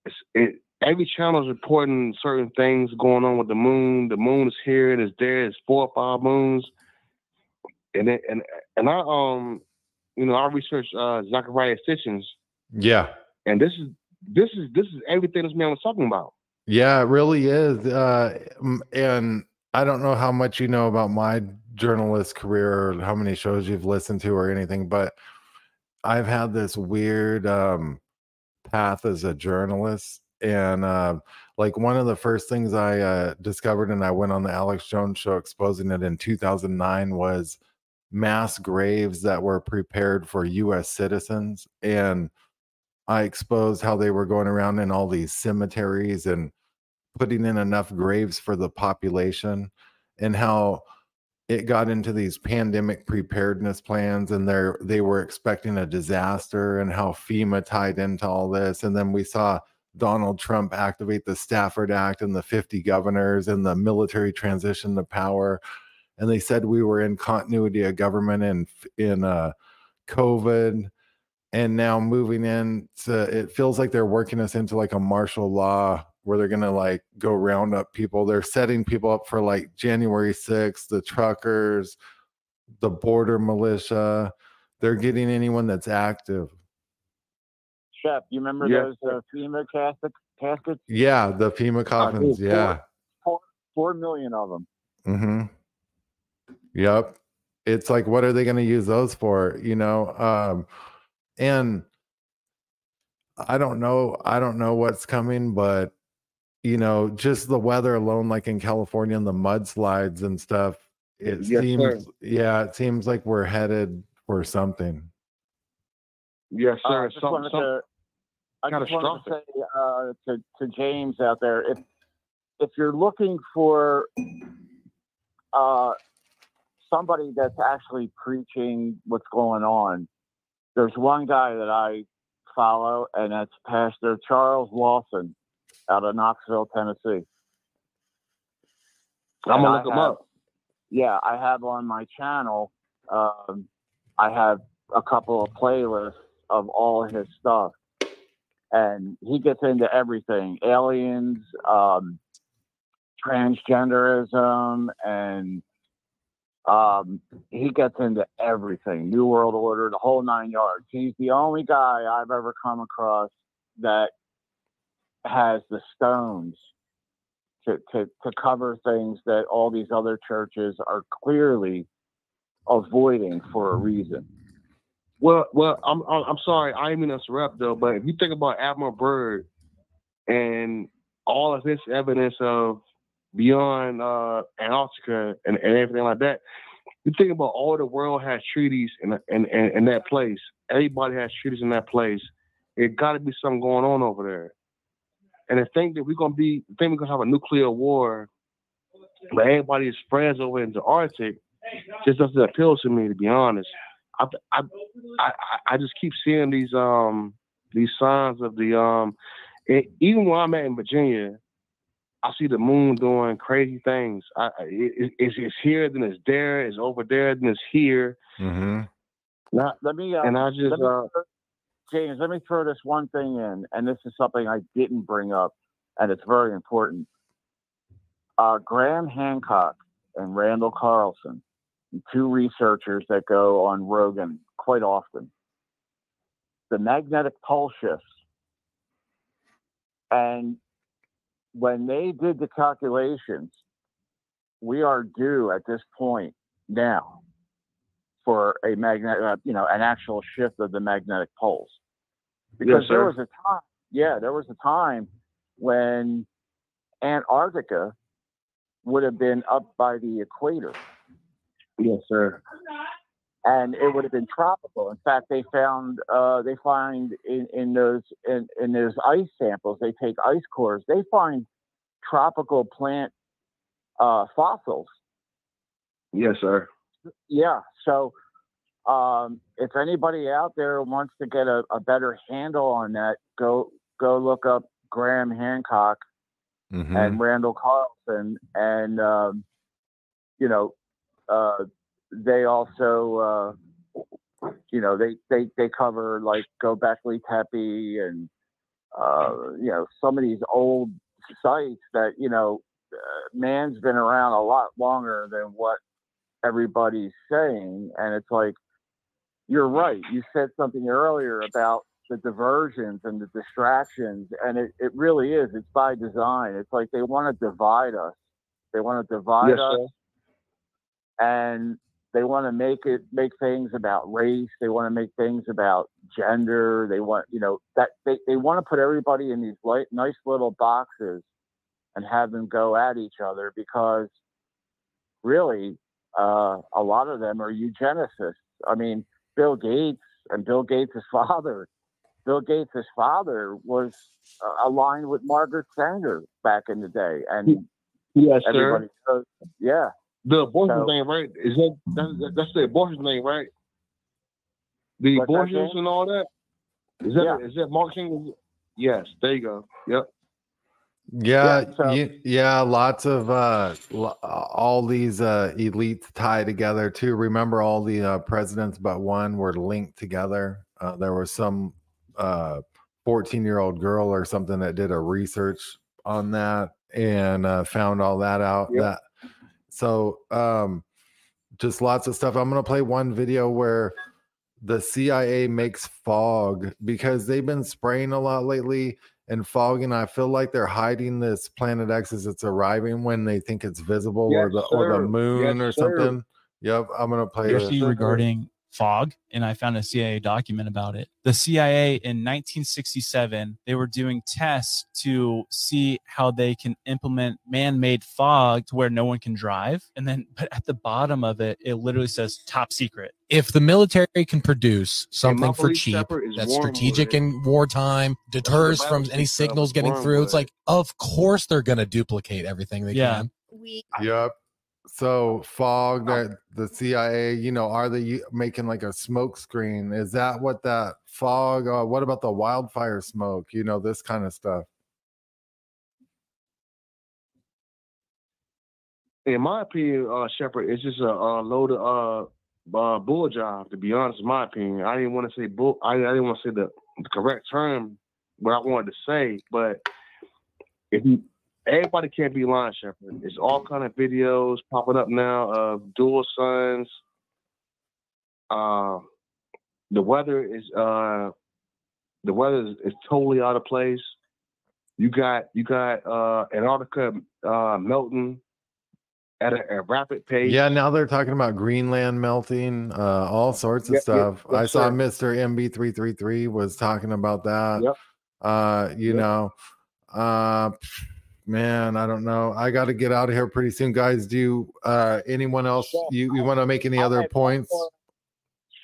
It's, it every channel is reporting certain things going on with the moon. The moon is here, and it's there. It's four or five moons, and it, and and I um, you know, I researched uh Zecharia Sitchins, yeah, and this is this is this is everything this man was talking about. yeah. It really is. Uh, and I don't know how much you know about my journalist career or how many shows you've listened to or anything, but I've had this weird um, path as a journalist. And uh, like one of the first things I uh, discovered, and I went on the Alex Jones show exposing it in 2009, was mass graves that were prepared for US citizens. And I exposed how they were going around in all these cemeteries and putting in enough graves for the population and how it got into these pandemic preparedness plans and they they were expecting a disaster and how FEMA tied into all this and then we saw Donald Trump activate the Stafford Act and the 50 governors and the military transition to power. And they said we were in continuity of government in in uh, COVID, and now moving in. To, it feels like they're working us into like a martial law where they're gonna like go round up people. They're setting people up for like January 6th, the truckers, the border militia. They're getting anyone that's active. Shep, you remember Yes, those uh, FEMA casket, caskets? Yeah, the FEMA coffins. four- yeah. Four million of them. Mm-hmm. Yep. It's like, what are they going to use those for? You know, um, and I don't know. I don't know what's coming, but you know, just the weather alone, like in California and the mudslides and stuff, it Yes, sir. seems, yeah, it seems like we're headed for something. Yes, Uh, sir. I just Some- wanted some- to, I just wanted to say uh, to to James out there, if if you're looking for uh, somebody that's actually preaching what's going on, there's one guy that I follow, and that's Pastor Charles Lawson out of Knoxville, Tennessee. I'm And gonna look have- up. Yeah, I have on my channel. Um, I have a couple of playlists of all his stuff, and he gets into everything: aliens, um, transgenderism, and um, he gets into everything. New World Order, the whole nine yards. He's the only guy I've ever come across that has the stones to, to, to cover things that all these other churches are clearly avoiding for a reason. Well, well, I'm I'm sorry, I didn't mean to interrupt though, but if you think about Admiral Byrd and all of this evidence of beyond uh, Antarctica and, and everything like that, you think about all the world has treaties in in, in, in that place. Everybody has treaties in that place. It got to be something going on over there. And the thing that we're gonna be, the thing we're gonna have a nuclear war, but everybody is friends over in the Arctic, just doesn't appeal to me, to be honest. I, I, I, I just keep seeing these um these signs of the um and even when I'm at in Virginia, I see the moon doing crazy things. I, I- it, it's, it's here, then it's there, it's over there, then it's here. Mm-hmm. Not, Let me, uh, and I just let me uh, James, let me throw this one thing in, and this is something I didn't bring up, and it's very important. Uh, Graham Hancock and Randall Carlson, two researchers that go on Rogan quite often. The magnetic pole shifts, and when they did the calculations, we are due at this point now for a magnet, uh, you know, an actual shift of the magnetic poles. Because there was a time, yeah, there was a time when Antarctica would have been up by the equator yes, sir. and it would have been tropical. In fact, they found uh, they find in, in those in, in those ice samples, they take ice cores, they find tropical plant uh, fossils Yes, sir. yeah. So, um, if anybody out there wants to get a, a better handle on that, go go look up Graham Hancock Mm-hmm. and Randall Carlson, and um, you know, uh, they also, uh, you know, they they they cover like Gobekli Tepe and uh, you know some of these old sites that you know uh, man's been around a lot longer than what everybody's saying, and it's like you're right. You said something earlier about the diversions and the distractions, and it, it really is. It's by design. It's like they want to divide us. They want to divide Yes, us, sir. And they want to make it make things about race. They want to make things about gender. They want you know that they, they want to put everybody in these light, nice little boxes and have them go at each other because really uh, a lot of them are eugenicists. I mean, Bill Gates and Bill Gates' [LAUGHS] father. Bill Gates' father was uh, aligned with Margaret Sanger back in the day, and Yes, sir. knows. Yeah, The abortion So- thing, right? Is that that's, that's the abortion thing, right? The What's that, abortions James? and all that. Is that Yeah. is that marketing? Yes, there you go. Yep. Yeah, Yeah, so- ye- yeah, lots of uh l- all these uh elites tie together too. Remember all the uh presidents but one were linked together. Uh there was some uh 14-year-old girl or something that did a research on that and uh found all that out Yep. that so um just lots of stuff. I'm going to play one video where the CIA makes fog because they've been spraying a lot lately and fog, and I feel like they're hiding this planet X as it's arriving when they think it's visible or Yes, the or the moon Yes, or sir. something. Yep, I'm gonna play this. actually regarding fog, and I found a CIA document about it. The CIA in 1967, they were doing tests to see how they can implement man-made fog to where no one can drive. And then, but at the bottom of it, it literally says "top secret." If the military can produce my something for cheap that's wormwood. strategic in wartime, deters from any signals getting through, it's like, of course they're going to duplicate everything they Yeah. can. we Yep. So fog Oh. that the CIA, you know, are they making like a smoke screen? Is that what that fog? Uh, what about the wildfire smoke? You know, this kind of stuff. in my opinion, uh, Shepard, it's just a, a load of uh, uh, bull job. To be honest, in my opinion, I didn't want to say bull. I, I didn't want to say the, the correct term, what I wanted to say. But if you, everybody can't be lying, Shepard. It's all kind of videos popping up now of dual suns. Uh, the weather is uh, the weather is, is totally out of place. You got you got uh, Antarctica uh, melting at a, a rapid pace. Yeah, now they're talking about Greenland melting, uh, all sorts of Yep, yep, stuff. I saw. Mr. MB333 was talking about that. Yep. Uh, you know, uh, man, I don't know. I got to get out of here pretty soon, guys. Do you, uh, anyone else? Sure. You, you want to make any I other points? more-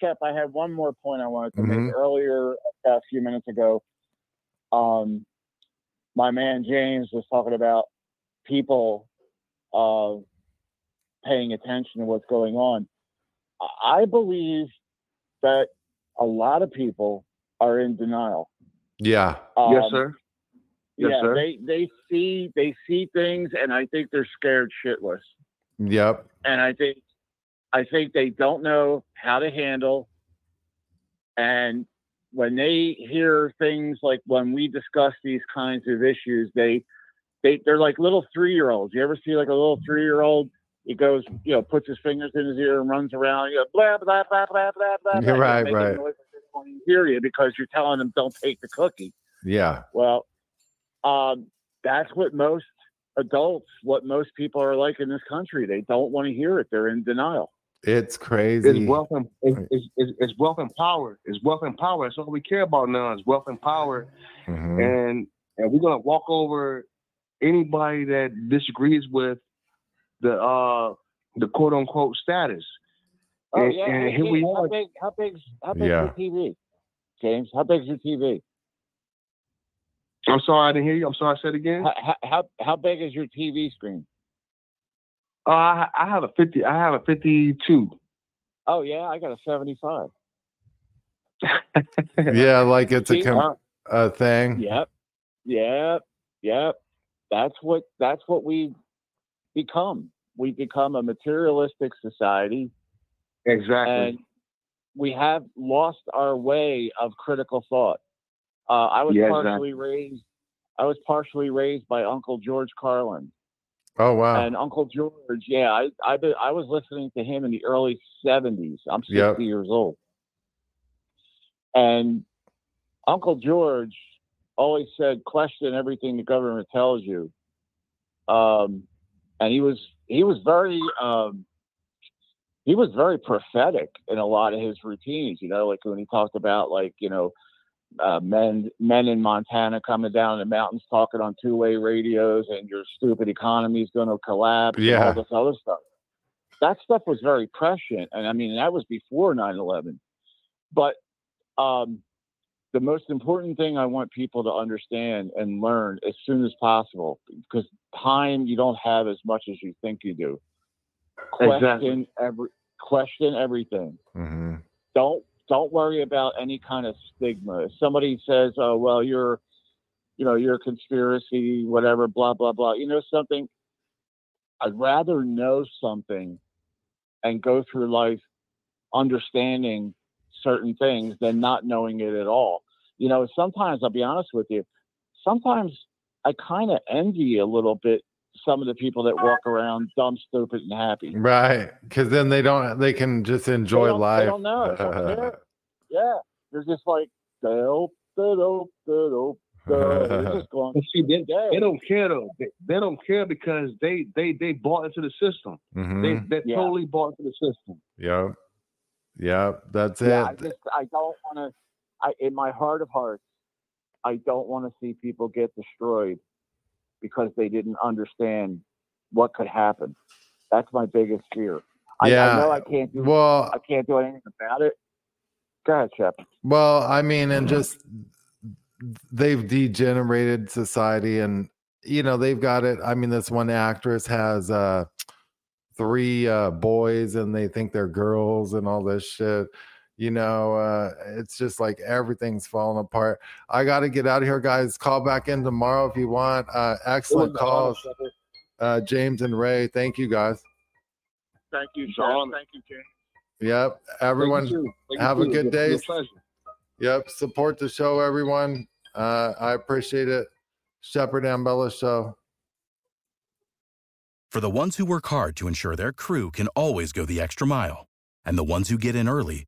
Shep, I had one more point I wanted to Mhm. make earlier a few minutes ago. Um, my man James was talking about people uh, paying attention to what's going on. I- I believe that a lot of people are in denial. Yeah. yes, Um, sir. Yes, yeah, sir. they they see they see things, and I think they're scared shitless. Yep. and I think I think they don't know how to handle. And when they hear things like when we discuss these kinds of issues, they they they're like little three year olds. You ever see like a little three year old? He goes, you know, puts his fingers in his ear and runs around. You know, blah blah blah blah blah blah. [LAUGHS] Right, right. noise like they don't even hear you because you're telling them don't take the cookie. Yeah. Well, um, that's what most adults, what most people are like in this country. They don't want to hear it. They're in denial. It's crazy. It's wealth and it's, it's, it's, it's wealth and power. It's wealth and power. That's all we care about now is wealth and power. Mhm. And and we're gonna walk over anybody that disagrees with the uh the quote unquote status. Oh And- yeah. and here we James, how are. big? How big's how big's Yeah. your TV? James, how big's your TV? I'm sorry I didn't hear you. I'm sorry I said again. How how how, how big is your TV screen? Uh, I, I have a fifty. I have a fifty-two. Oh yeah, I got a seventy-five. [LAUGHS] yeah, like it's a, See, com- a thing. Yep, yep, yep. That's what that's what we become. We become a materialistic society. Exactly. and we have lost our way of critical thought. Uh, I was Yeah, partially raised. I was partially raised by Uncle George Carlin, Oh wow. and Uncle George. Yeah, I I, been, I was listening to him in the early '70s. I'm 60 Yep. years old, and Uncle George always said, "Question everything the government tells you." Um, and he was he was very um, he was very prophetic in a lot of his routines. You know, like when he talked about like you know uh, men men in Montana coming down the mountains talking on two way radios, and your stupid economy is going to collapse. and Yeah. all this other stuff. That stuff was very prescient, and I mean that was before 9/11. But um, the most important thing I want people to understand and learn as soon as possible, because time you don't have as much as you think you do. Question Exactly. every question everything. hmm Don't don't worry about any kind of stigma. If somebody says, "Oh well, you're you know, you're a conspiracy, whatever, blah blah blah. You know something? I'd rather know something and go through life understanding certain things than not knowing it at all. You know, sometimes I'll be honest with you, sometimes I kind of envy a little bit some of the people that walk around dumb, stupid, and happy. Right. Because then they don't, they can just enjoy they life. They don't know. [LAUGHS] They don't yeah. They're just like, dope, dope, dope, dope. just going, see, they, they don't care though. They, they don't care because they they they bought into the system. Mhm. They they Yeah. totally bought into the system. Yep. Yep. That's yeah, I just I don't want to. I in my heart of hearts, I don't want to see people get destroyed because they didn't understand what could happen. That's my biggest fear. I, Yeah. I know I can't do. Well, I can't do anything about it. Go ahead, Shep. Well, I mean, and just they've degenerated society, and you know they've got it. I mean, this one actress has uh three uh boys, and they think they're girls, and all this shit. You know, uh it's just like everything's falling apart. I got to get out of here, guys. Call back in tomorrow if you want. Uh Excellent calls, uh James and Ray. Thank you, guys. Thank you, It's Shep. an honor. Thank you, James. Yep, Thank you, everyone. too. You, have a too. good day. been a pleasure. Yep. Support the show, everyone. Uh, I appreciate it. Shepard Ambellas Show. For the ones who work hard to ensure their crew can always go the extra mile, and the ones who get in early